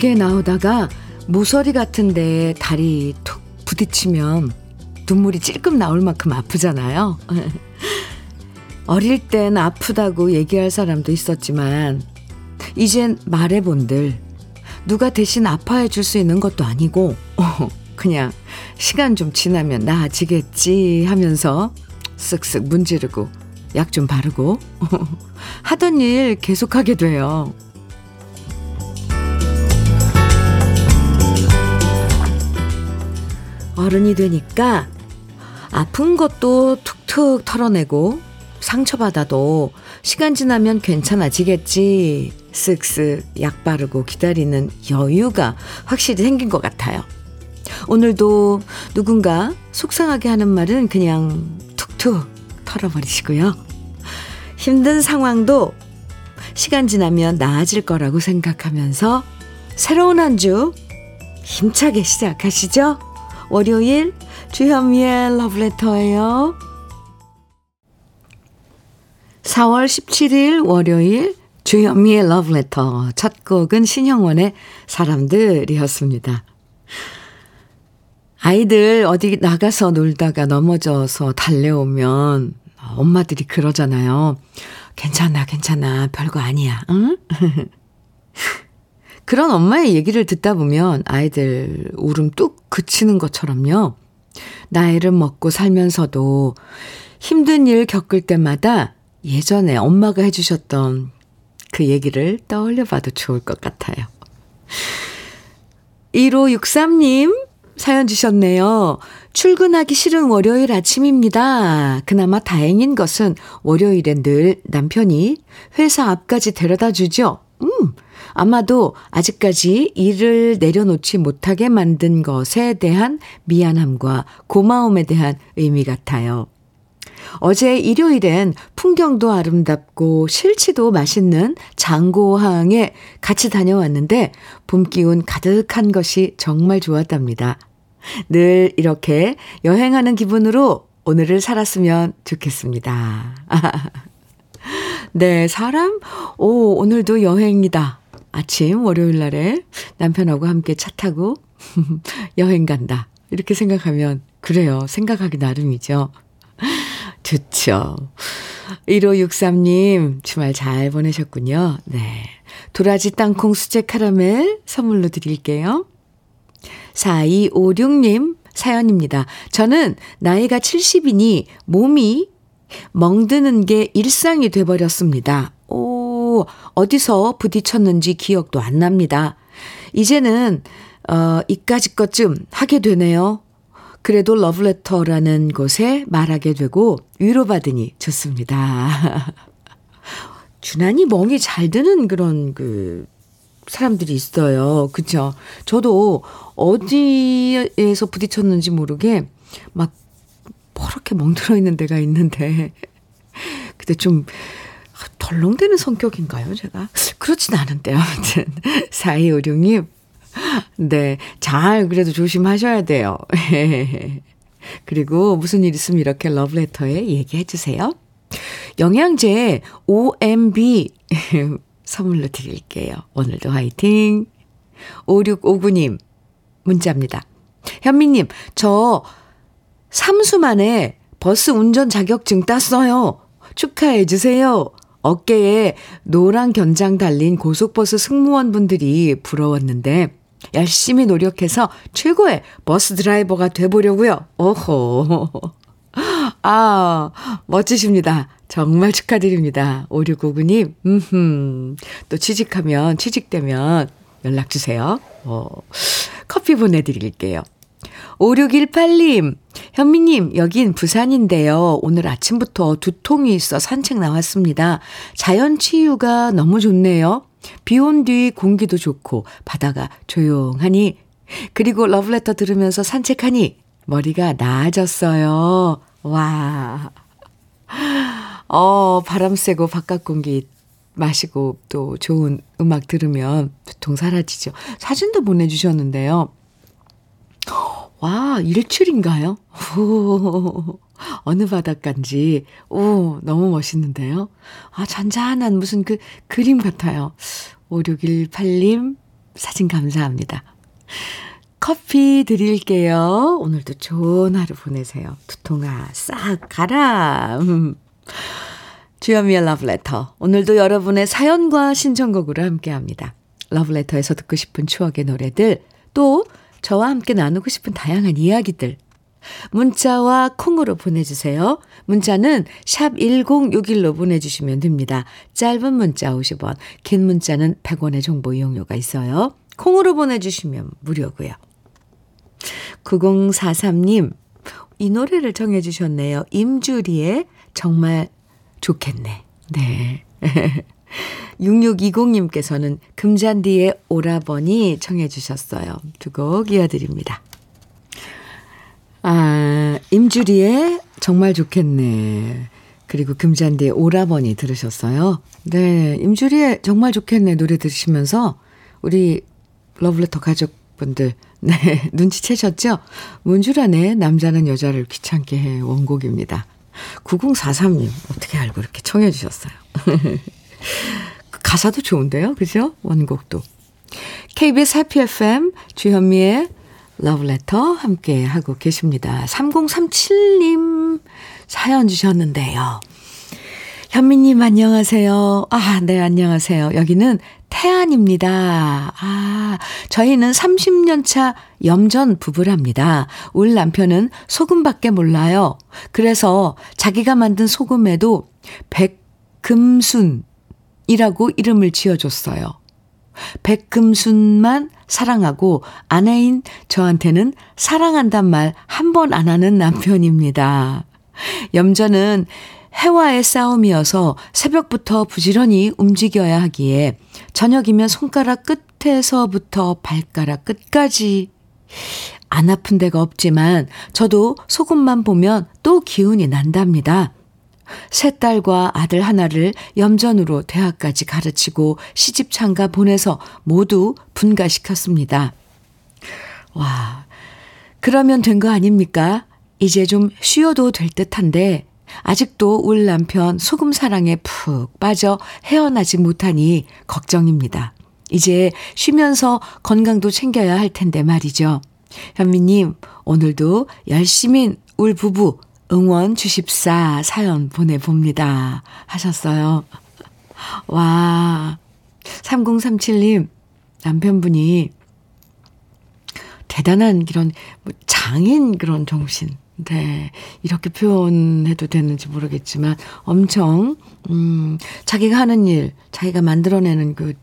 급하게 나오다가 모서리 같은데 다리 툭 부딪히면 눈물이 찔끔 나올 만큼 아프잖아요. 어릴 땐 아프다고 얘기할 사람도 있었지만, 이젠 말해본들, 누가 대신 아파해 줄 수 있는 것도 아니고, 그냥 시간 좀 지나면 나아지겠지 하면서 쓱쓱 문지르고 약 좀 바르고 하던 일 계속하게 돼요. 어른이 되니까 아픈 것도 툭툭 털어내고 상처받아도 시간 지나면 괜찮아지겠지. 쓱쓱 약 바르고 기다리는 여유가 확실히 생긴 것 같아요. 오늘도 누군가 속상하게 하는 말은 그냥 툭툭 털어버리시고요. 힘든 상황도 시간 지나면 나아질 거라고 생각하면서 새로운 한 주 힘차게 시작하시죠. 월요일 주현미의 러브레터예요. 4월 17일 월요일 주현미의 러브레터 첫 곡은 신형원의 사람들이었습니다. 아이들 어디 나가서 놀다가 넘어져서 달려오면 엄마들이 그러잖아요. 괜찮아, 괜찮아. 별거 아니야. 응? 그런 엄마의 얘기를 듣다 보면 아이들 울음 뚝 그치는 것처럼요. 나이를 먹고 살면서도 힘든 일 겪을 때마다 예전에 엄마가 해주셨던 그 얘기를 떠올려 봐도 좋을 것 같아요. 1563님, 사연 주셨네요. 출근하기 싫은 월요일 아침입니다. 그나마 다행인 것은 월요일엔 늘 남편이 회사 앞까지 데려다 주죠. 음, 아마도 아직까지 일을 내려놓지 못하게 만든 것에 대한 미안함과 고마움에 대한 의미 같아요. 어제 일요일엔 풍경도 아름답고 실치도 맛있는 장고항에 같이 다녀왔는데 봄 기운 가득한 것이 정말 좋았답니다. 늘 이렇게 여행하는 기분으로 오늘을 살았으면 좋겠습니다. 네, 사람, 오, 오늘도 여행이다. 아침, 월요일 날에 남편하고 함께 차 타고 여행 간다. 이렇게 생각하면, 그래요. 생각하기 나름이죠. 좋죠. 1563님, 주말 잘 보내셨군요. 네. 도라지 땅콩 수제 카라멜 선물로 드릴게요. 4256님 사연입니다. 저는 나이가 70이니 몸이 멍드는 게 일상이 돼버렸습니다. 오, 어디서 부딪혔는지 기억도 안 납니다. 이제는, 어, 이까짓 것쯤 하게 되네요. 그래도 러브레터라는 곳에 말하게 되고 위로받으니 좋습니다. 유난히 멍이 잘 드는 그런 그 사람들이 있어요. 그쵸? 저도 어디에서 부딪혔는지 모르게 막 퍼렇게 멍들어 있는 데가 있는데, 근데 좀 덜렁대는 성격인가요, 제가? 그렇진 않은데요. 아무튼, 4256님. 네. 잘, 그래도 조심하셔야 돼요. 그리고 무슨 일 있으면 이렇게 러브레터에 얘기해 주세요. 영양제 OMB 선물로 드릴게요. 오늘도 화이팅. 5659님, 문자입니다. 현미님, 저 3수 만에 버스 운전 자격증 땄어요. 축하해 주세요. 어깨에 노란 견장 달린 고속버스 승무원분들이 부러웠는데 열심히 노력해서 최고의 버스 드라이버가 돼보려고요. 오호. 아, 멋지십니다. 정말 축하드립니다. 5659님, 음흠. 또 취직하면, 취직되면 연락주세요. 어, 커피 보내드릴게요. 5618님, 현미님, 여긴 부산인데요. 오늘 아침부터 두통이 있어 산책 나왔습니다. 자연 치유가 너무 좋네요. 비 온 뒤 공기도 좋고, 바다가 조용하니, 그리고 러브레터 들으면서 산책하니, 머리가 나아졌어요. 와. 어, 바람 쐬고 바깥 공기 마시고 또 좋은 음악 들으면 두통 사라지죠. 사진도 보내주셨는데요. 와, 일출인가요? 오, 어느 바닷가인지. 오, 너무 멋있는데요. 아, 잔잔한 무슨 그 그림 같아요. 5618님, 사진 감사합니다. 커피 드릴게요. 오늘도 좋은 하루 보내세요. 두통아, 싹 가라. 음. 주현미의 러브레터. 오늘도 여러분의 사연과 신청곡으로 함께 합니다. 러브레터에서 듣고 싶은 추억의 노래들, 또 저와 함께 나누고 싶은 다양한 이야기들. 문자와 콩으로 보내주세요. 문자는 샵 1061로 보내주시면 됩니다. 짧은 문자 50원, 긴 문자는 100원의 정보 이용료가 있어요. 콩으로 보내주시면 무료고요. 9043님, 이 노래를 정해주셨네요. 임주리의 정말 좋겠네. 네. 6620님께서는 금잔디의 오라버니 청해 주셨어요. 두 곡 이어드립니다. 아, 임주리의 정말 좋겠네. 그리고 금잔디의 오라버니 들으셨어요. 네, 임주리의 정말 좋겠네 노래 들으시면서 우리 러블레터 가족분들 네, 눈치채셨죠? 문주란의 남자는 여자를 귀찮게 해 원곡입니다. 9043님, 어떻게 알고 이렇게 청해 주셨어요? 가사도 좋은데요? 그죠? 원곡도. KBS 해피 FM 주현미의 러브레터 함께 하고 계십니다. 3037님 사연 주셨는데요. 현미님 안녕하세요. 아, 네, 안녕하세요. 여기는 태안입니다. 아, 저희는 30년 차 염전 부부랍니다. 울 남편은 소금밖에 몰라요. 그래서 자기가 만든 소금에도 백금순 이라고 이름을 지어줬어요. 백금순만 사랑하고 아내인 저한테는 사랑한단 말 한 번 안 하는 남편입니다. 염전은 해와의 싸움이어서 새벽부터 부지런히 움직여야 하기에 저녁이면 손가락 끝에서부터 발가락 끝까지 안 아픈 데가 없지만 저도 소금만 보면 또 기운이 난답니다. 세 딸과 아들 하나를 염전으로 대학까지 가르치고 시집 장가 보내서 모두 분가시켰습니다. 와, 그러면 된 거 아닙니까? 이제 좀 쉬어도 될 듯한데 아직도 울 남편 소금 사랑에 푹 빠져 헤어나지 못하니 걱정입니다. 이제 쉬면서 건강도 챙겨야 할 텐데 말이죠. 현미님, 오늘도 열심히 울 부부 응원 주십사 사연 보내봅니다. 하셨어요. 와, 3037님, 남편분이 대단한 그런 뭐 장인 그런 정신. 네. 이렇게 표현해도 되는지 모르겠지만 엄청, 음, 자기가 하는 일, 자기가 만들어내는 그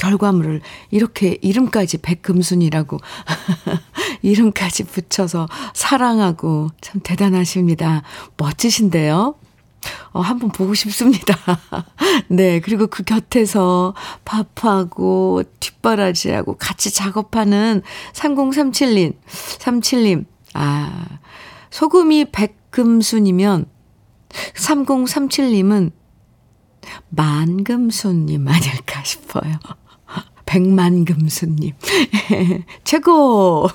결과물을 이렇게 이름까지 백금순이라고 이름까지 붙여서 사랑하고 참 대단하십니다. 멋지신데요? 어, 한번 보고 싶습니다. 네. 그리고 그 곁에서 밥하고 뒷바라지하고 같이 작업하는 3037님, 37님. 아, 소금이 백금순이면 3037님은 만금순님 아닐까 싶어요. 백만금순님. 최고!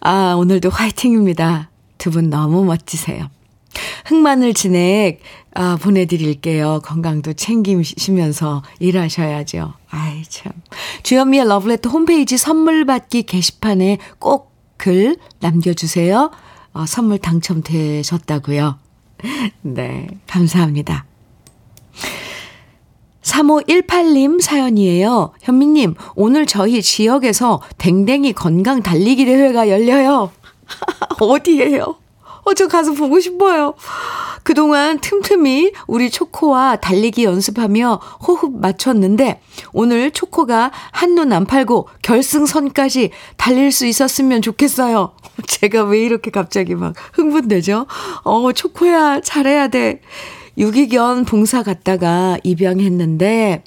아, 오늘도 화이팅입니다. 두 분 너무 멋지세요. 흑마늘 진액 아, 보내드릴게요. 건강도 챙기시면서 일하셔야죠. 아이, 참. 주현미의 러브레터 홈페이지 선물 받기 게시판에 꼭 글 남겨주세요. 어, 선물 당첨되셨다고요. 네, 감사합니다. 3518님 사연이에요. 현미님, 오늘 저희 지역에서 댕댕이 건강 달리기 대회가 열려요. 어디예요? 어, 저 가서 보고 싶어요. 그동안 틈틈이 우리 초코와 달리기 연습하며 호흡 맞췄는데 오늘 초코가 한눈 안 팔고 결승선까지 달릴 수 있었으면 좋겠어요. 제가 왜 이렇게 갑자기 막 흥분되죠? 어, 초코야, 잘해야 돼. 유기견 봉사 갔다가 입양했는데,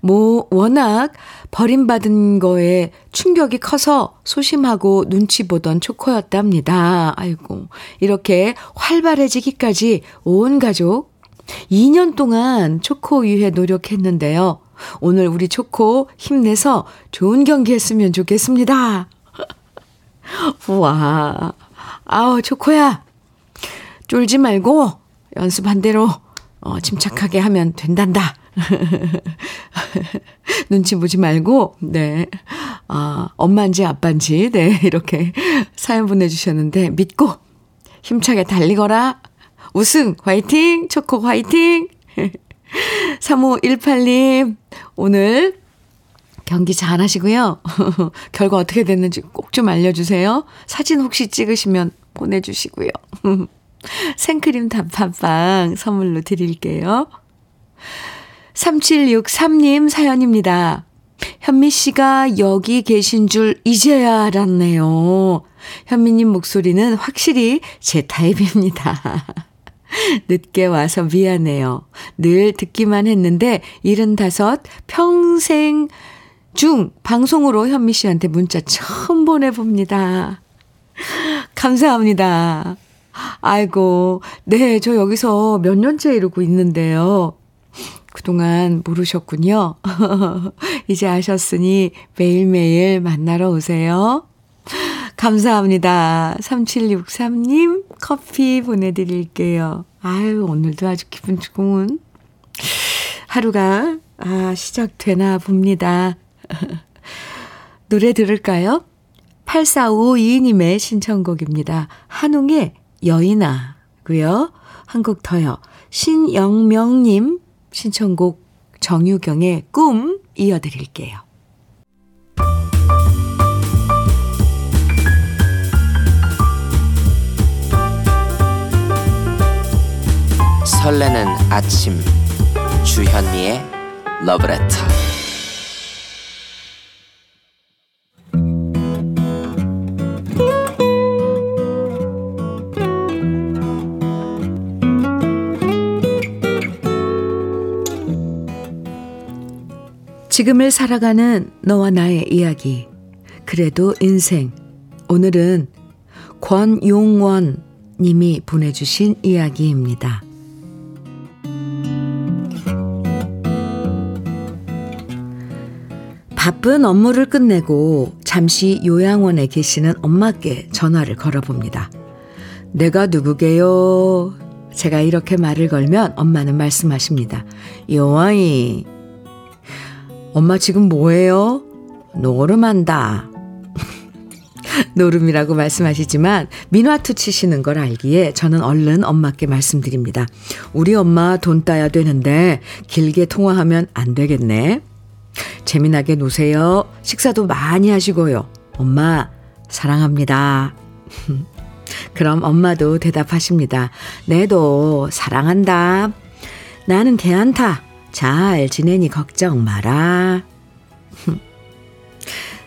뭐, 워낙 버림받은 거에 충격이 커서 소심하고 눈치 보던 초코였답니다. 아이고, 이렇게 활발해지기까지 온 가족 2년 동안 초코 위해 노력했는데요. 오늘 우리 초코 힘내서 좋은 경기 했으면 좋겠습니다. 우와. 아우, 초코야. 쫄지 말고 연습한 대로 어, 침착하게 하면 된단다. 눈치 보지 말고, 네. 아, 엄마인지 아빠인지, 네. 이렇게 사연 보내주셨는데, 믿고 힘차게 달리거라. 우승, 화이팅! 초코 화이팅! 3518님, 오늘 경기 잘 하시고요. 결과 어떻게 됐는지 꼭 좀 알려주세요. 사진 혹시 찍으시면 보내주시고요. 생크림 단팥빵 선물로 드릴게요. 3763님 사연입니다. 현미 씨가 여기 계신 줄 이제야 알았네요. 현미님 목소리는 확실히 제 타입입니다. 늦게 와서 미안해요. 늘 듣기만 했는데 75 평생 중 방송으로 현미 씨한테 문자 처음 보내봅니다. 감사합니다. 아이고, 네, 저 여기서 몇 년째 이러고 있는데요. 그동안 모르셨군요. 이제 아셨으니 매일매일 만나러 오세요. 감사합니다. 3763님 커피 보내드릴게요. 아유, 오늘도 아주 기분 좋은 하루가, 아, 시작되나 봅니다. 노래 들을까요? 8452님의 신청곡입니다. 한웅의 여인아고요. 한곡 더요. 신영명님 신청곡 정유경의 꿈 이어드릴게요. 설레는 아침 주현미의 러브레터 지금을 살아가는 너와 나의 이야기. 그래도 인생. 오늘은 권용원 님이 보내주신 이야기입니다. 바쁜 업무를 끝내고 잠시 요양원에 계시는 엄마께 전화를 걸어봅니다. 내가 누구게요? 제가 이렇게 말을 걸면 엄마는 말씀하십니다. 요아이, 엄마 지금 뭐해요? 노름한다. 노름이라고 말씀하시지만 민화투 치시는 걸 알기에 저는 얼른 엄마께 말씀드립니다. 우리 엄마 돈 따야 되는데 길게 통화하면 안 되겠네. 재미나게 노세요. 식사도 많이 하시고요. 엄마 사랑합니다. 그럼 엄마도 대답하십니다. 내도 사랑한다. 나는 괜찮다. 잘 지내니 걱정 마라.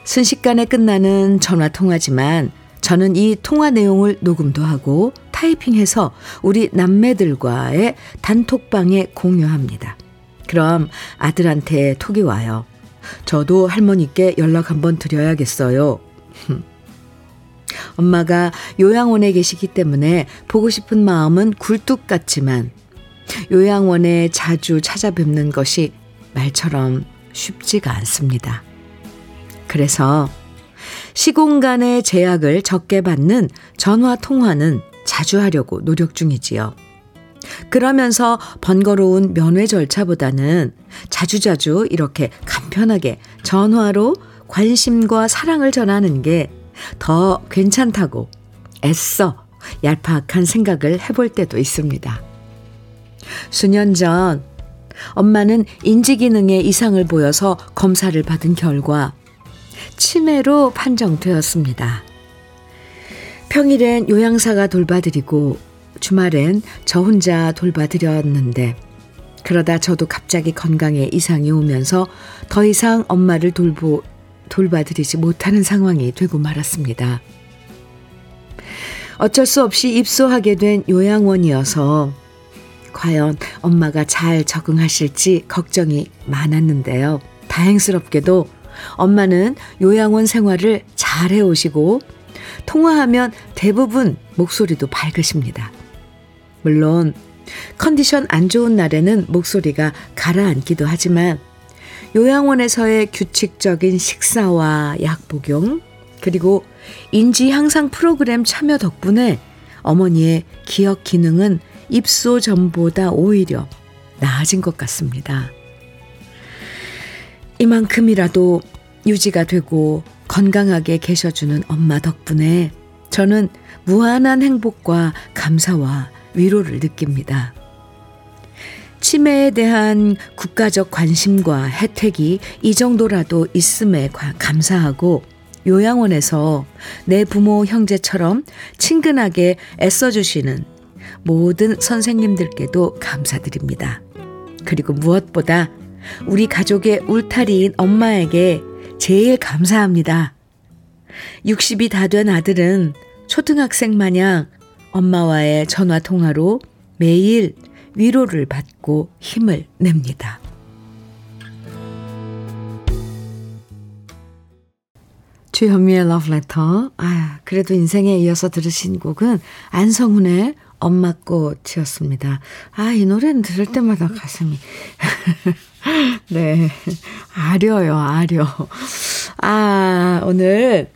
순식간에 끝나는 전화 통화지만 저는 이 통화 내용을 녹음도 하고 타이핑해서 우리 남매들과의 단톡방에 공유합니다. 그럼 아들한테 톡이 와요. 저도 할머니께 연락 한번 드려야겠어요. 엄마가 요양원에 계시기 때문에 보고 싶은 마음은 굴뚝 같지만 요양원에 자주 찾아뵙는 것이 말처럼 쉽지가 않습니다. 그래서 시공간의 제약을 적게 받는 전화 통화는 자주 하려고 노력 중이지요. 그러면서 번거로운 면회 절차보다는 자주자주 이렇게 간편하게 전화로 관심과 사랑을 전하는 게 더 괜찮다고 애써 얄팍한 생각을 해볼 때도 있습니다. 수년 전 엄마는 인지기능에 이상을 보여서 검사를 받은 결과 치매로 판정되었습니다. 평일엔 요양사가 돌봐드리고 주말엔 저 혼자 돌봐드렸는데 그러다 저도 갑자기 건강에 이상이 오면서 더 이상 엄마를 돌보, 돌봐드리지 못하는 상황이 되고 말았습니다. 어쩔 수 없이 입소하게 된 요양원이어서 과연 엄마가 잘 적응하실지 걱정이 많았는데요. 다행스럽게도 엄마는 요양원 생활을 잘 해오시고 통화하면 대부분 목소리도 밝으십니다. 물론 컨디션 안 좋은 날에는 목소리가 가라앉기도 하지만 요양원에서의 규칙적인 식사와 약 복용 그리고 인지 향상 프로그램 참여 덕분에 어머니의 기억 기능은 입소 전보다 오히려 나아진 것 같습니다. 이만큼이라도 유지가 되고 건강하게 계셔주는 엄마 덕분에 저는 무한한 행복과 감사와 위로를 느낍니다. 치매에 대한 국가적 관심과 혜택이 이 정도라도 있음에 감사하고 요양원에서 내 부모 형제처럼 친근하게 애써주시는 모든 선생님들께도 감사드립니다. 그리고 무엇보다 우리 가족의 울타리인 엄마에게 제일 감사합니다. 60이 다 된 아들은 초등학생 마냥 엄마와의 전화 통화로 매일 위로를 받고 힘을 냅니다. 주현미의 러브레터. 아, 그래도 인생에 이어서 들으신 곡은 안성훈의 엄마꽃이었습니다. 아, 이 노래는 들을 때마다 가슴이. 네. 아려요, 아려. 아, 오늘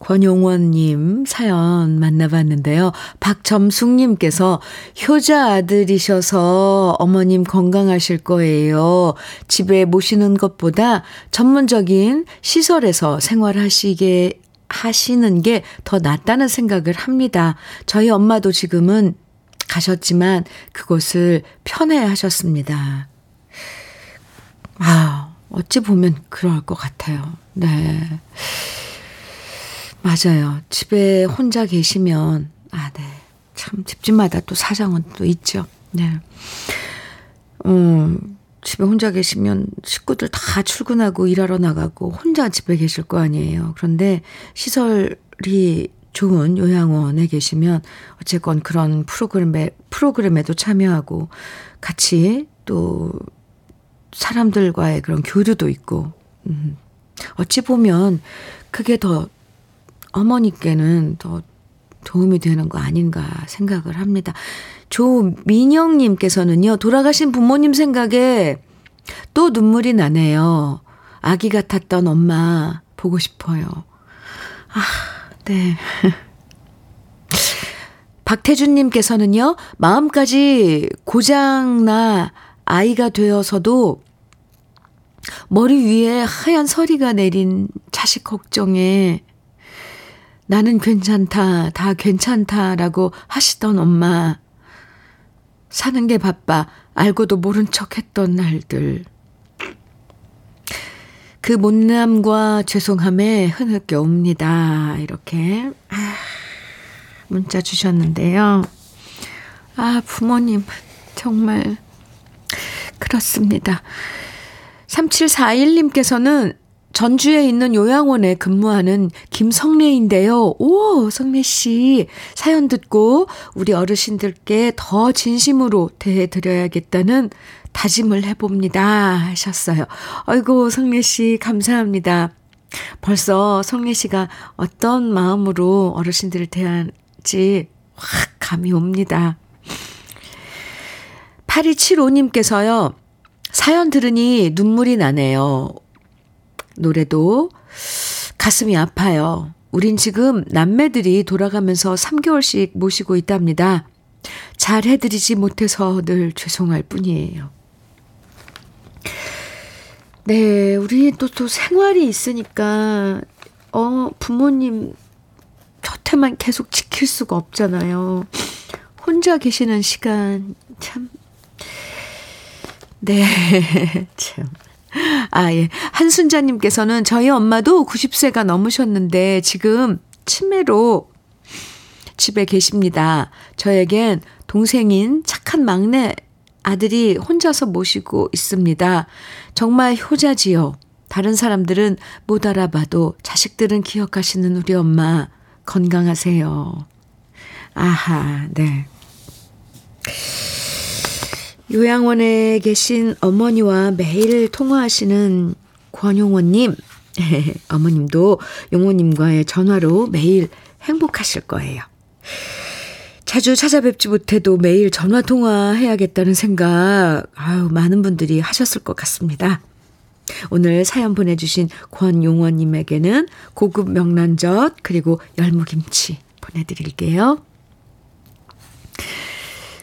권용원님 사연 만나봤는데요. 박점숙님께서 효자 아들이셔서 어머님 건강하실 거예요. 집에 모시는 것보다 전문적인 시설에서 생활하시게 하시는 게 더 낫다는 생각을 합니다. 저희 엄마도 지금은 가셨지만 그곳을 편해 하셨습니다. 아, 어찌 보면 그럴 것 같아요. 네. 맞아요. 집에 혼자 계시면, 아, 네. 참, 집집마다 또 사정은 또 있죠. 네. 음, 집에 혼자 계시면 식구들 다 출근하고 일하러 나가고 혼자 집에 계실 거 아니에요. 그런데 시설이 좋은 요양원에 계시면 어쨌건 그런 프로그램에, 프로그램에도 참여하고 같이 또 사람들과의 그런 교류도 있고, 음, 어찌 보면 그게 더 어머니께는 더 도움이 되는 거 아닌가 생각을 합니다. 조민영님께서는요, 돌아가신 부모님 생각에 또 눈물이 나네요. 아기 같았던 엄마 보고 싶어요. 아, 네. 박태준님께서는요, 마음까지 고장나 아이가 되어서도 머리 위에 하얀 서리가 내린 자식 걱정에 나는 괜찮다, 다 괜찮다라고 하시던 엄마. 사는 게 바빠 알고도 모른 척 했던 날들. 그 못남과 죄송함에 흐느껴 옵니다. 이렇게 아, 문자 주셨는데요. 아, 부모님 정말 그렇습니다. 3741님께서는 전주에 있는 요양원에 근무하는 김성래인데요. 오, 성래 씨. 사연 듣고 우리 어르신들께 더 진심으로 대해드려야겠다는 다짐을 해봅니다. 하셨어요. 아이고, 성래 씨, 감사합니다. 벌써 성래 씨가 어떤 마음으로 어르신들을 대할지 확 감이 옵니다. 8275님께서요, 사연 들으니 눈물이 나네요. 노래도 가슴이 아파요. 우린 지금 남매들이 돌아가면서 3개월씩 모시고 있답니다. 잘 해드리지 못해서 늘 죄송할 뿐이에요. 네, 우리 또, 또 생활이 있으니까, 어, 부모님 곁에만 계속 지킬 수가 없잖아요. 혼자 계시는 시간, 참. 네, 참. 아, 예. 한순자님께서는 저희 엄마도 90세가 넘으셨는데 지금 치매로 집에 계십니다. 저에겐 동생인 착한 막내 아들이 혼자서 모시고 있습니다. 정말 효자지요. 다른 사람들은 못 알아봐도 자식들은 기억하시는 우리 엄마 건강하세요. 아하, 네. 요양원에 계신 어머니와 매일 통화하시는 권용원님, 어머님도 용호님과의 전화로 매일 행복하실 거예요. 자주 찾아뵙지 못해도 매일 전화 통화해야겠다는 생각, 아유, 많은 분들이 하셨을 것 같습니다. 오늘 사연 보내주신 권용원님에게는 고급 명란젓, 그리고 열무김치 보내드릴게요.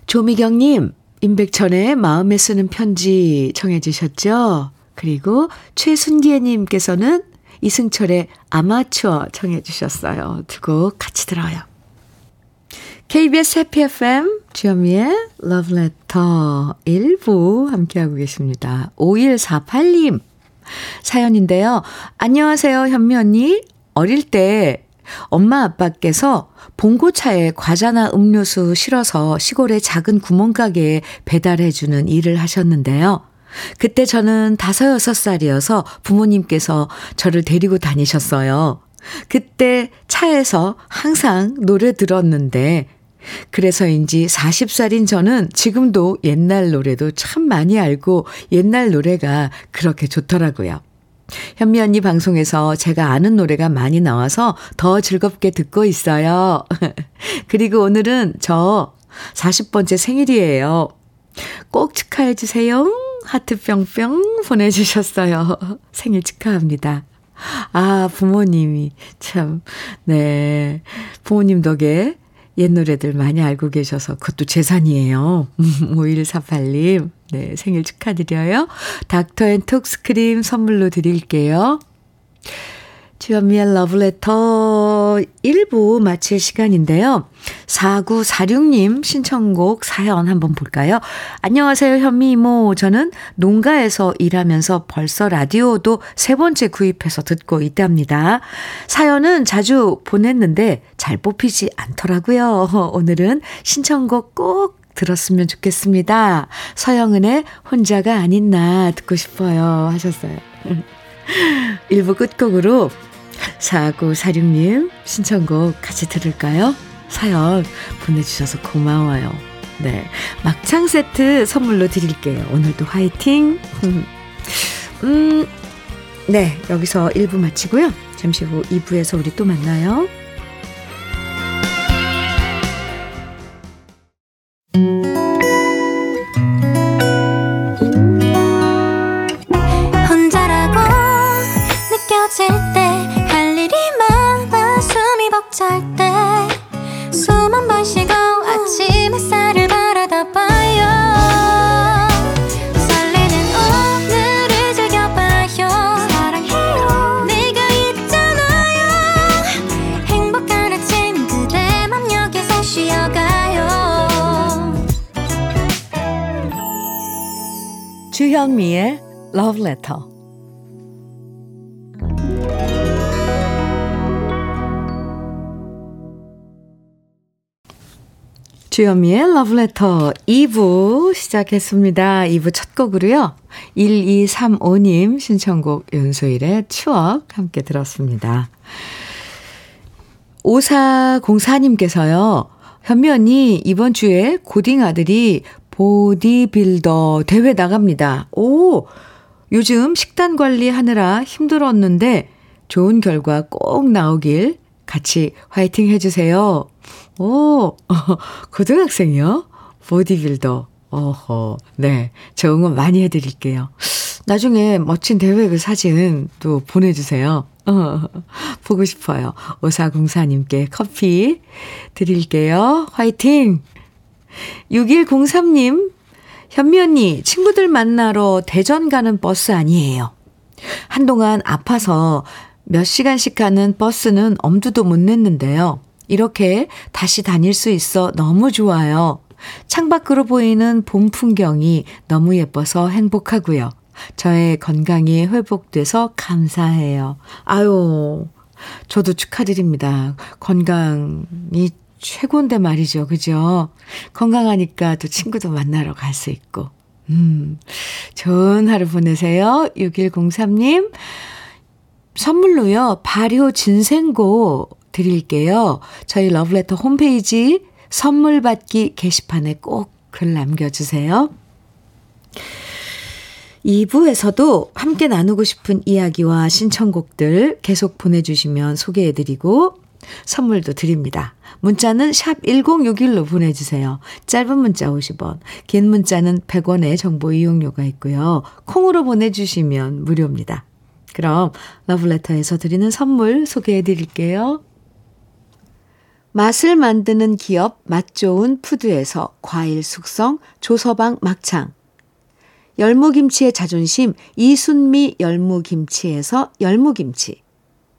조미경님, 임백천의 마음에 쓰는 편지 청해 주셨죠? 그리고 최순기님께서는 이승철의 아마추어 청해 주셨어요. 두 곡 같이 들어요. KBS 해피 FM 주현미의 러브레터 1부 함께하고 계십니다. 5148님 사연인데요. 안녕하세요 현미 언니. 어릴 때 엄마 아빠께서 봉고차에 과자나 음료수 실어서 시골의 작은 구멍가게에 배달해주는 일을 하셨는데요. 그때 저는 다섯, 여섯 살이어서 부모님께서 저를 데리고 다니셨어요. 그때 차에서 항상 노래 들었는데, 그래서인지 40살인 저는 지금도 옛날 노래도 참 많이 알고 옛날 노래가 그렇게 좋더라고요. 현미 언니 방송에서 제가 아는 노래가 많이 나와서 더 즐겁게 듣고 있어요. 그리고 오늘은 저 40번째 생일이에요. 꼭 축하해 주세요. 하트 뿅뿅 보내주셨어요. 생일 축하합니다. 아, 부모님이 참, 네. 부모님 덕에 옛 노래들 많이 알고 계셔서 그것도 재산이에요. 5148님, 네, 생일 축하드려요. 닥터 앤 톡스크림 선물로 드릴게요. 주현미의 러브레터 1부 마칠 시간인데요. 4946님 신청곡 사연 한번 볼까요? 안녕하세요, 현미 이모. 저는 농가에서 일하면서 벌써 라디오도 세 번째 구입해서 듣고 있답니다. 사연은 자주 보냈는데 잘 뽑히지 않더라고요. 오늘은 신청곡 꼭 들었으면 좋겠습니다. 서영은의 혼자가 아닌 나 듣고 싶어요. 하셨어요. 1부 끝곡으로 4946님 신청곡 같이 들을까요? 사연 보내주셔서 고마워요. 네. 막창 세트 선물로 드릴게요. 오늘도 화이팅! 음, 네. 여기서 1부 마치고요. 잠시 후 2부에서 우리 또 만나요. 주현미의 Love Letter. 주현미의 Love Letter 2부 시작했습니다. 2부 첫 곡으로요. 1235님 신청곡 윤소일의 추억 함께 들었습니다. 5404님께서요. 현미 언니 이번 주에 고딩 아들이 보디빌더 대회 나갑니다. 오! 요즘 식단 관리하느라 힘들었는데 좋은 결과 꼭 나오길 같이 화이팅 해주세요. 오! 고등학생이요? 보디빌더. 어허. 네. 저 응원 많이 해드릴게요. 나중에 멋진 대회 그 사진 또 보내주세요. 어, 보고 싶어요. 오사공사님께 커피 드릴게요. 화이팅! 6103님, 현미 언니, 친구들 만나러 대전 가는 버스 아니에요. 한동안 아파서 몇 시간씩 가는 버스는 엄두도 못 냈는데요. 이렇게 다시 다닐 수 있어 너무 좋아요. 창밖으로 보이는 봄 풍경이 너무 예뻐서 행복하고요. 저의 건강이 회복돼서 감사해요. 아유, 저도 축하드립니다. 건강이 최고인데 말이죠. 그죠? 건강하니까 또 친구도 만나러 갈 수 있고. 음, 좋은 하루 보내세요. 6103님. 선물로요, 발효 진생고 드릴게요. 저희 러브레터 홈페이지 선물 받기 게시판에 꼭 글 남겨주세요. 2부에서도 함께 나누고 싶은 이야기와 신청곡들 계속 보내주시면 소개해드리고 선물도 드립니다. 문자는 샵 1061로 보내주세요. 짧은 문자 50원, 긴 문자는 100원의 정보 이용료가 있고요. 콩으로 보내주시면 무료입니다. 그럼 러브레터에서 드리는 선물 소개해 드릴게요. 맛을 만드는 기업 맛 좋은 푸드에서 과일 숙성 조서방 막창 열무김치의 자존심 이순미 열무김치에서 열무김치.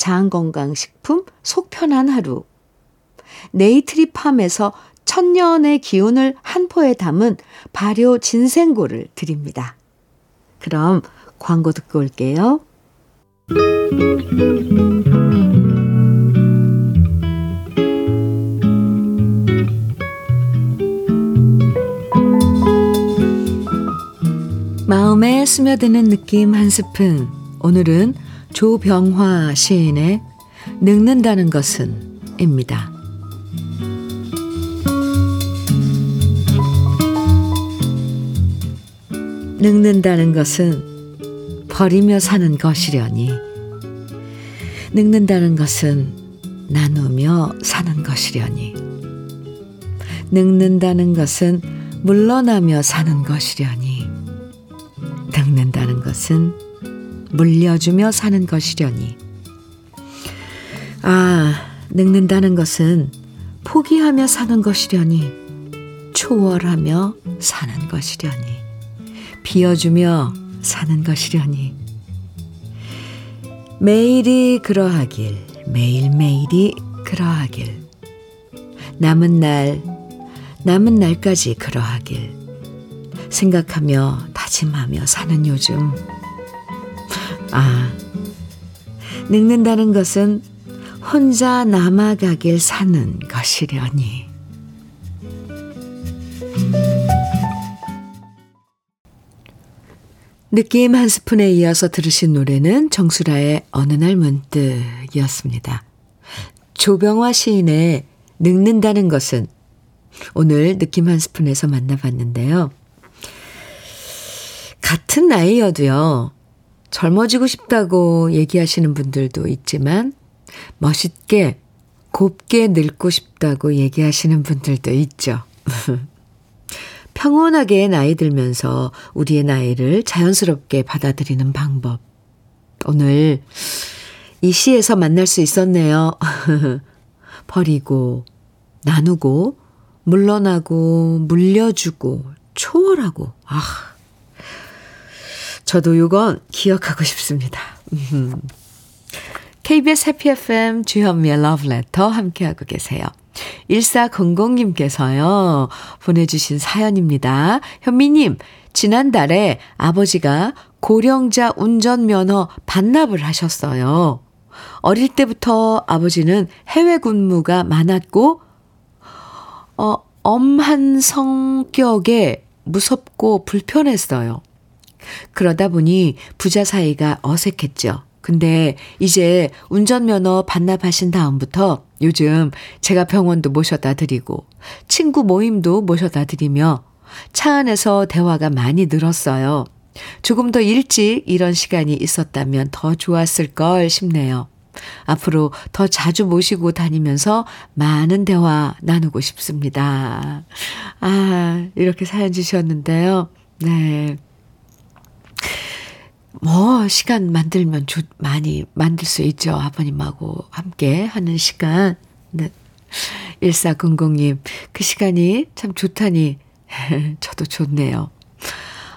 장건강식품 속편한 하루. 네이트리팜에서 천년의 기운을 한 포에 담은 발효 진생고를 드립니다. 그럼 광고 듣고 올게요. 마음에 스며드는 느낌 한 스푼. 오늘은 조병화 시인의 늙는다는 것은 입니다. 늙는다는 것은 버리며 사는 것이려니. 늙는다는 것은 나누며 사는 것이려니. 늙는다는 것은 물러나며 사는 것이려니. 늙는다는 것은 물려주며 사는 것이려니. 아, 늙는다는 것은 포기하며 사는 것이려니. 초월하며 사는 것이려니. 비워주며 사는 것이려니. 매일이 그러하길, 매일매일이 그러하길. 남은 날, 남은 날까지 그러하길. 생각하며 다짐하며 사는 요즘. 아, 늙는다는 것은 혼자 남아가길 사는 것이려니. 느낌 한 스푼에 이어서 들으신 노래는 정수라의 어느 날 문득이었습니다. 조병화 시인의 늙는다는 것은 오늘 느낌 한 스푼에서 만나봤는데요. 같은 나이여도요, 젊어지고 싶다고 얘기하시는 분들도 있지만, 멋있게, 곱게 늙고 싶다고 얘기하시는 분들도 있죠. 평온하게 나이 들면서 우리의 나이를 자연스럽게 받아들이는 방법. 오늘 이 시에서 만날 수 있었네요. 버리고, 나누고, 물러나고, 물려주고, 초월하고, 아. 저도 이건 기억하고 싶습니다. KBS 해피 FM 주현미의 러브레터 함께하고 계세요. 1400님께서요, 보내주신 사연입니다. 현미님, 지난달에 아버지가 고령자 운전면허 반납을 하셨어요. 어릴 때부터 아버지는 해외 근무가 많았고, 어, 엄한 성격에 무섭고 불편했어요. 그러다 보니 부자 사이가 어색했죠. 근데 이제 운전면허 반납하신 다음부터 요즘 제가 병원도 모셔다 드리고 친구 모임도 모셔다 드리며 차 안에서 대화가 많이 늘었어요. 조금 더 일찍 이런 시간이 있었다면 더 좋았을 걸 싶네요. 앞으로 더 자주 모시고 다니면서 많은 대화 나누고 싶습니다. 아, 이렇게 사연 주셨는데요. 네. 뭐, 시간 만들면 좋, 많이 만들 수 있죠. 아버님하고 함께 하는 시간. 네. 1400님, 그 시간이 참 좋다니, 저도 좋네요.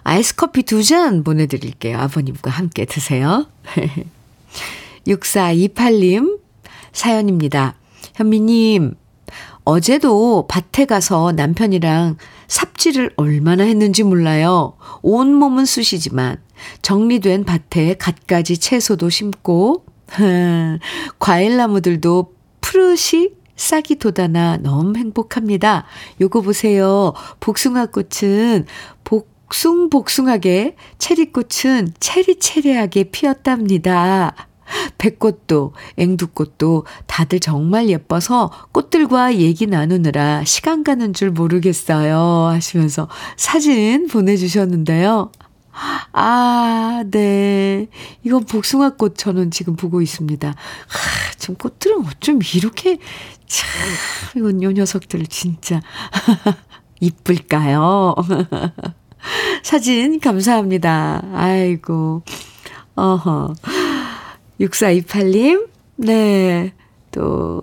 아이스 커피 두 잔 보내드릴게요. 아버님과 함께 드세요. 6428님, 사연입니다. 현미님, 어제도 밭에 가서 남편이랑 삽질을 얼마나 했는지 몰라요. 온몸은 쑤시지만 정리된 밭에 갖가지 채소도 심고 과일 나무들도 푸르시 싹이 돋아나 너무 행복합니다. 요거 보세요. 복숭아 꽃은 복숭복숭하게 체리꽃은 체리체리하게 피었답니다. 백꽃도 앵두꽃도 다들 정말 예뻐서 꽃들과 얘기 나누느라 시간 가는 줄 모르겠어요 하시면서 사진 보내주셨는데요. 아, 네. 이건 복숭아 꽃 저는 지금 보고 있습니다. 아, 좀 꽃들은 어쩜 이렇게, 참, 이건 요 녀석들 진짜 이쁠까요? 사진 감사합니다. 아이고, 어허. 6428님, 네. 또,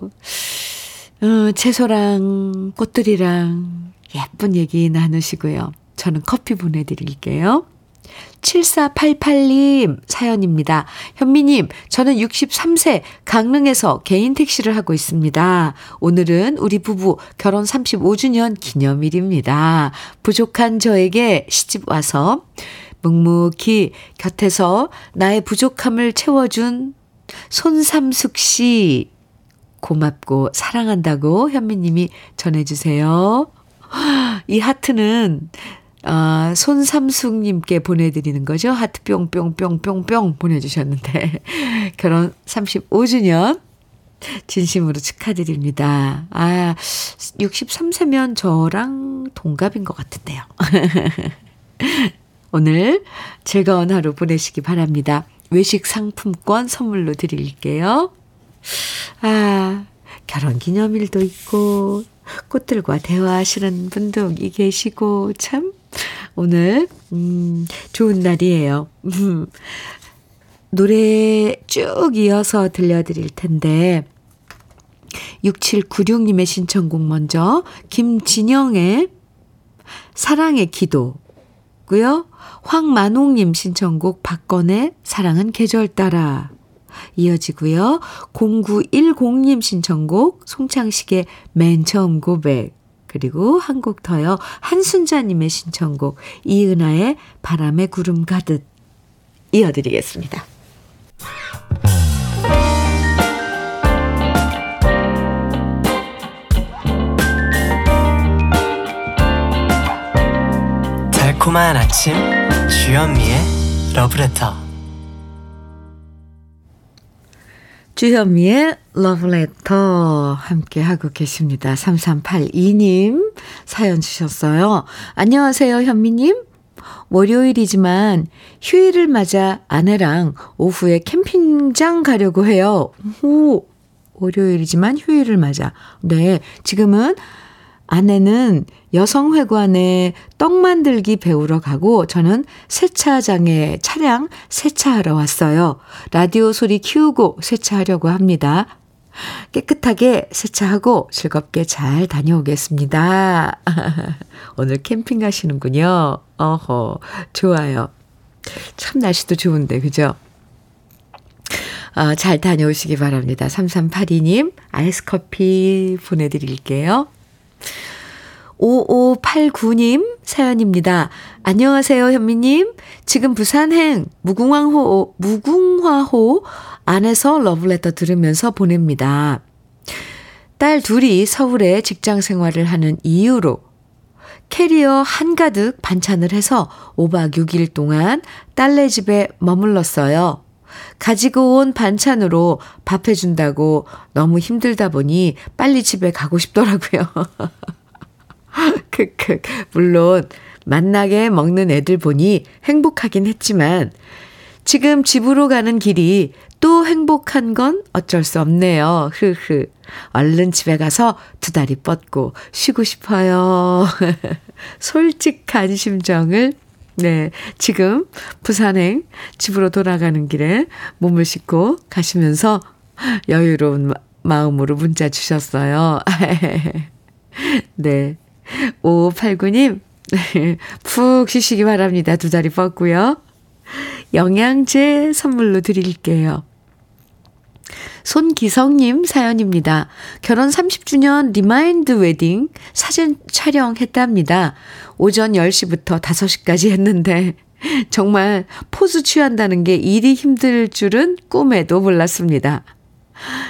어, 채소랑 꽃들이랑 예쁜 얘기 나누시고요. 저는 커피 보내드릴게요. 7488님 사연입니다. 현미님, 저는 63세 강릉에서 개인 택시를 하고 있습니다. 오늘은 우리 부부 결혼 35주년 기념일입니다. 부족한 저에게 시집 와서 묵묵히 곁에서 나의 부족함을 채워준 손삼숙 씨, 고맙고 사랑한다고 현미님이 전해주세요. 이 하트는 아, 손삼숙님께 보내드리는 거죠. 하트 뿅뿅뿅뿅뿅 보내주셨는데, 결혼 35주년 진심으로 축하드립니다. 아, 63세면 저랑 동갑인 것 같은데요. 오늘 즐거운 하루 보내시기 바랍니다. 외식 상품권 선물로 드릴게요. 아, 결혼 기념일도 있고, 꽃들과 대화하시는 분도 계시고, 참, 오늘, 음, 좋은 날이에요. 음, 노래 쭉 이어서 들려드릴 텐데, 6796님의 신청곡 먼저, 김진영의 사랑의 기도 고요. 황만홍님 신청곡 박건의 사랑은 계절 따라 이어지고요. 0910님 신청곡 송창식의 맨 처음 고백 그리고 한 곡 더요. 한순자님의 신청곡 이은아의 바람의 구름 가듯 이어드리겠습니다. 달콤한 아침 주현미의 러브레터 주현미의 러브레터 함께 하고 계십니다. 3382님 사연 주셨어요. 안녕하세요, 현미님. 월요일이지만 휴일을 맞아 아내랑 오후에 캠핑장 가려고 해요. 오, 월요일이지만 휴일을 맞아. 네, 지금은 아내는 여성회관에 떡 만들기 배우러 가고 저는 세차장에 차량 세차하러 왔어요. 라디오 소리 키우고 세차하려고 합니다. 깨끗하게 세차하고 즐겁게 잘 다녀오겠습니다. 오늘 캠핑 가시는군요. 어허, 좋아요. 참 날씨도 좋은데, 그죠? 어, 잘 다녀오시기 바랍니다. 3382님, 아이스 커피 보내드릴게요. 5589님 사연입니다. 안녕하세요, 현미님. 지금 부산행 무궁화호, 무궁화호 안에서 러브레터 들으면서 보냅니다. 딸 둘이 서울에 직장 생활을 하는 이유로 캐리어 한가득 반찬을 해서 5박 6일 동안 딸네 집에 머물렀어요. 가지고 온 반찬으로 밥 해준다고 너무 힘들다 보니 빨리 집에 가고 싶더라고요. 크크. 물론, 만나게 먹는 애들 보니 행복하긴 했지만, 지금 집으로 가는 길이 또 행복한 건 어쩔 수 없네요. 흐흐. 얼른 집에 가서 두 다리 뻗고 쉬고 싶어요. 솔직한 심정을 네. 지금 부산행 집으로 돌아가는 길에 몸을 씻고 가시면서 여유로운 마음으로 문자 주셨어요. 네. 5589님, 푹 쉬시기 바랍니다. 두 다리 뻗고요. 영양제 선물로 드릴게요. 손기성님 사연입니다. 결혼 30주년 remind wedding 사진 촬영했답니다. 오전 10시부터 5시까지 했는데 정말 포즈 취한다는 게 일이 힘들 줄은 꿈에도 몰랐습니다.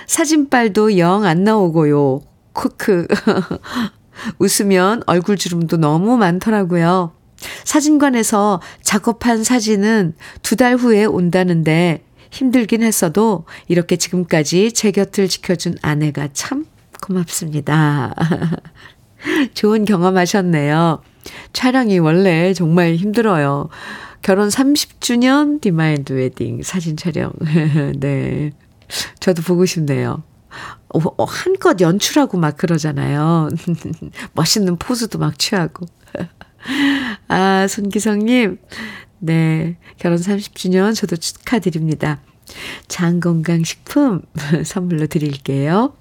사진빨도 영 안 나오고요. 크크. 웃으면 얼굴 주름도 너무 많더라고요. 사진관에서 작업한 사진은 두 달 후에 온다는데 힘들긴 했어도 이렇게 지금까지 제 곁을 지켜준 아내가 참 고맙습니다. 좋은 경험하셨네요. 촬영이 원래 정말 힘들어요. 결혼 30주년 remind wedding 사진 촬영. 네. 저도 보고 싶네요. 어, 어, 한껏 연출하고 막 그러잖아요. 멋있는 포즈도 막 취하고. 아, 손기성님. 네. 결혼 30주년 저도 축하드립니다. 장건강식품 선물로 드릴게요.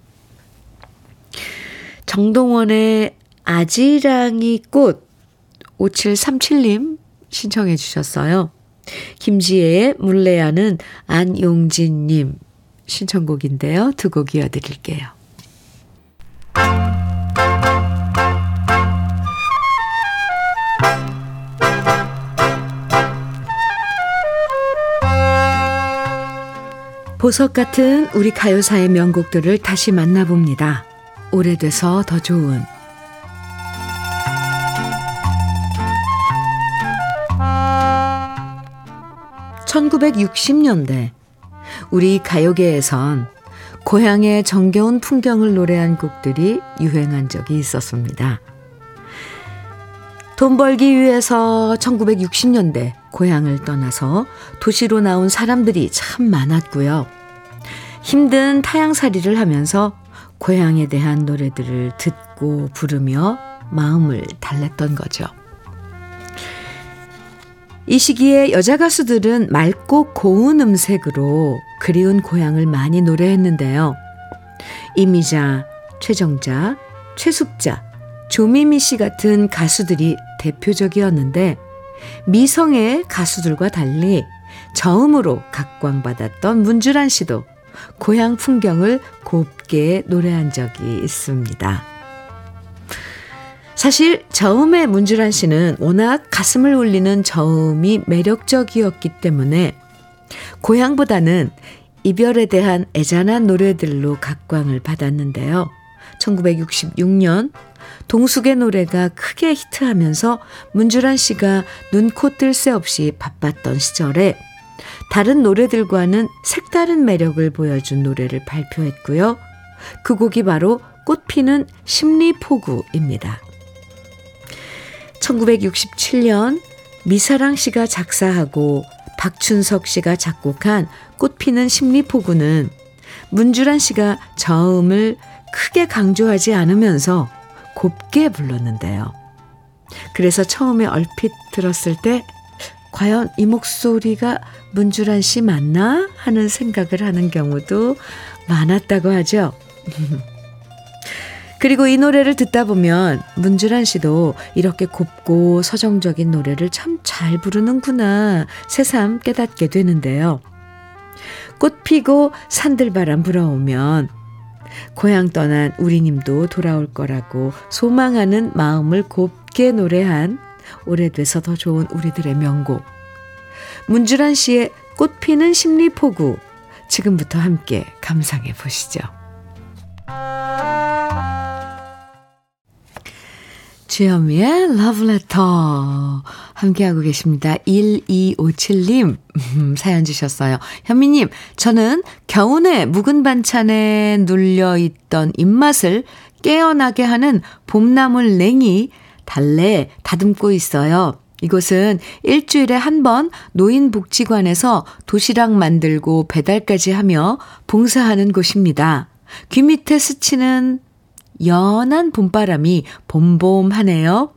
정동원의 아지랑이 꽃 5737님 신청해 주셨어요. 김지혜의 물레야는 안용진님 신청곡인데요. 두 곡 이어드릴게요. 보석 같은 우리 가요사의 명곡들을 다시 만나봅니다. 오래돼서 더 좋은 1960년대 우리 가요계에선 고향의 정겨운 풍경을 노래한 곡들이 유행한 적이 있었습니다. 돈 벌기 위해서 1960년대 고향을 떠나서 도시로 나온 사람들이 참 많았고요. 힘든 타향살이를 하면서 고향에 대한 노래들을 듣고 부르며 마음을 달랬던 거죠. 이 시기에 여자 가수들은 맑고 고운 음색으로 그리운 고향을 많이 노래했는데요. 이미자, 최정자, 최숙자, 조미미 씨 같은 가수들이 대표적이었는데 미성의 가수들과 달리 저음으로 각광받았던 문주란 씨도 고향 풍경을 곱게 노래한 적이 있습니다. 사실 저음의 문주란 씨는 워낙 가슴을 울리는 저음이 매력적이었기 때문에 고향보다는 이별에 대한 애잔한 노래들로 각광을 받았는데요. 1966년 동숙의 노래가 크게 히트하면서 문주란 씨가 눈코 뜰 새 없이 바빴던 시절에 다른 노래들과는 색다른 매력을 보여준 노래를 발표했고요. 그 곡이 바로 꽃피는 심리포구입니다. 1967년 미사랑 씨가 작사하고 박춘석 씨가 작곡한 꽃피는 심리포구는 문주란 씨가 저음을 크게 강조하지 않으면서 곱게 불렀는데요. 그래서 처음에 얼핏 들었을 때 과연 이 목소리가 문주란 씨 맞나 하는 생각을 하는 경우도 많았다고 하죠. 그리고 이 노래를 듣다 보면 문주란 씨도 이렇게 곱고 서정적인 노래를 참 잘 부르는구나 새삼 깨닫게 되는데요. 꽃 피고 산들바람 불어오면 고향 떠난 우리님도 돌아올 거라고 소망하는 마음을 곱게 노래한 오래돼서 더 좋은 우리들의 명곡. 문주란 씨의 꽃 피는 심리포구. 지금부터 함께 감상해 보시죠. 주현미의 러브레터 함께하고 계십니다. 1257님 사연 주셨어요. 현미님, 저는 겨우내 묵은 반찬에 눌려있던 입맛을 깨어나게 하는 봄나물 냉이 달래 다듬고 있어요. 이곳은 일주일에 한 번 노인복지관에서 도시락 만들고 배달까지 하며 봉사하는 곳입니다. 귀 밑에 스치는 연한 봄바람이 봄봄하네요.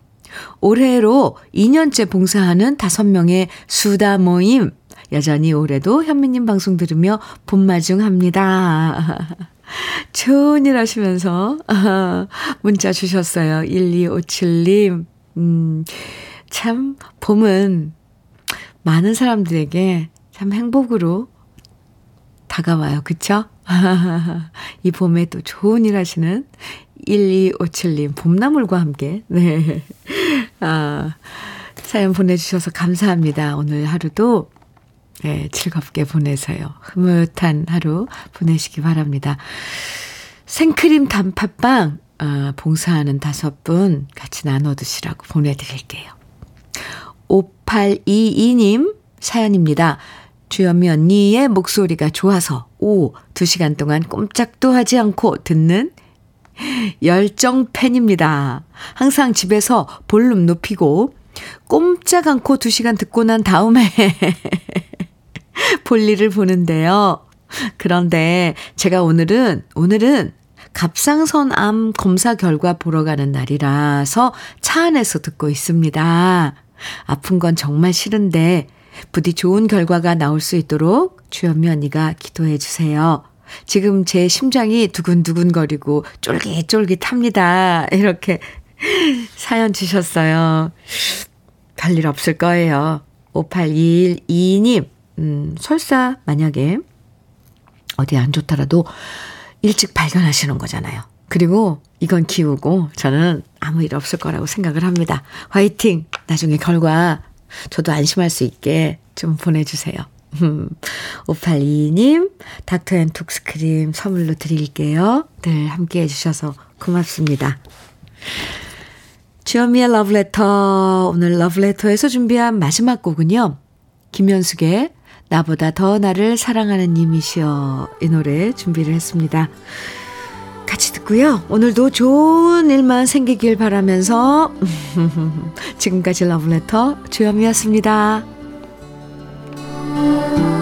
올해로 2년째 봉사하는 5명의 수다 모임. 여전히 올해도 현미님 방송 들으며 봄마중합니다. 좋은 일 하시면서 문자 주셨어요. 1257님. 음, 참, 봄은 많은 사람들에게 참 행복으로 다가와요. 그쵸? 이 봄에 또 좋은 일 하시는 1257님, 봄나물과 함께, 네. 아, 사연 보내주셔서 감사합니다. 오늘 하루도, 네, 즐겁게 보내세요. 흐뭇한 하루 보내시기 바랍니다. 생크림 단팥빵, 아, 봉사하는 다섯 분 같이 나눠 드시라고 보내드릴게요. 5822님 사연입니다. 주현미 언니의 목소리가 좋아서 오, 두 시간 동안 꼼짝도 하지 않고 듣는 열정 팬입니다. 항상 집에서 볼륨 높이고 꼼짝 않고 두 시간 듣고 난 다음에 볼일을 보는데요. 그런데 제가 오늘은, 오늘은 갑상선암 검사 결과 보러 가는 날이라서 차 안에서 듣고 있습니다. 아픈 건 정말 싫은데 부디 좋은 결과가 나올 수 있도록 주현미 언니가 기도해 주세요. 지금 제 심장이 두근두근거리고 쫄깃쫄깃합니다. 이렇게 사연 주셨어요. 별일 없을 거예요. 5821님, 음, 설사 만약에 어디 안 좋더라도 일찍 발견하시는 거잖아요. 그리고 이건 기우고 저는 아무 일 없을 거라고 생각을 합니다. 화이팅! 나중에 결과 저도 안심할 수 있게 좀 보내주세요. 582님, 닥터 앤 톡스크림 선물로 드릴게요. 늘 함께 해주셔서 고맙습니다. 주현미의 러브레터. 오늘 러브레터에서 준비한 마지막 곡은요. 김현숙의 나보다 더 나를 사랑하는 님이시여. 이 노래 준비를 했습니다. 같이 듣고요. 오늘도 좋은 일만 생기길 바라면서 지금까지 러브레터 주현미였습니다. Música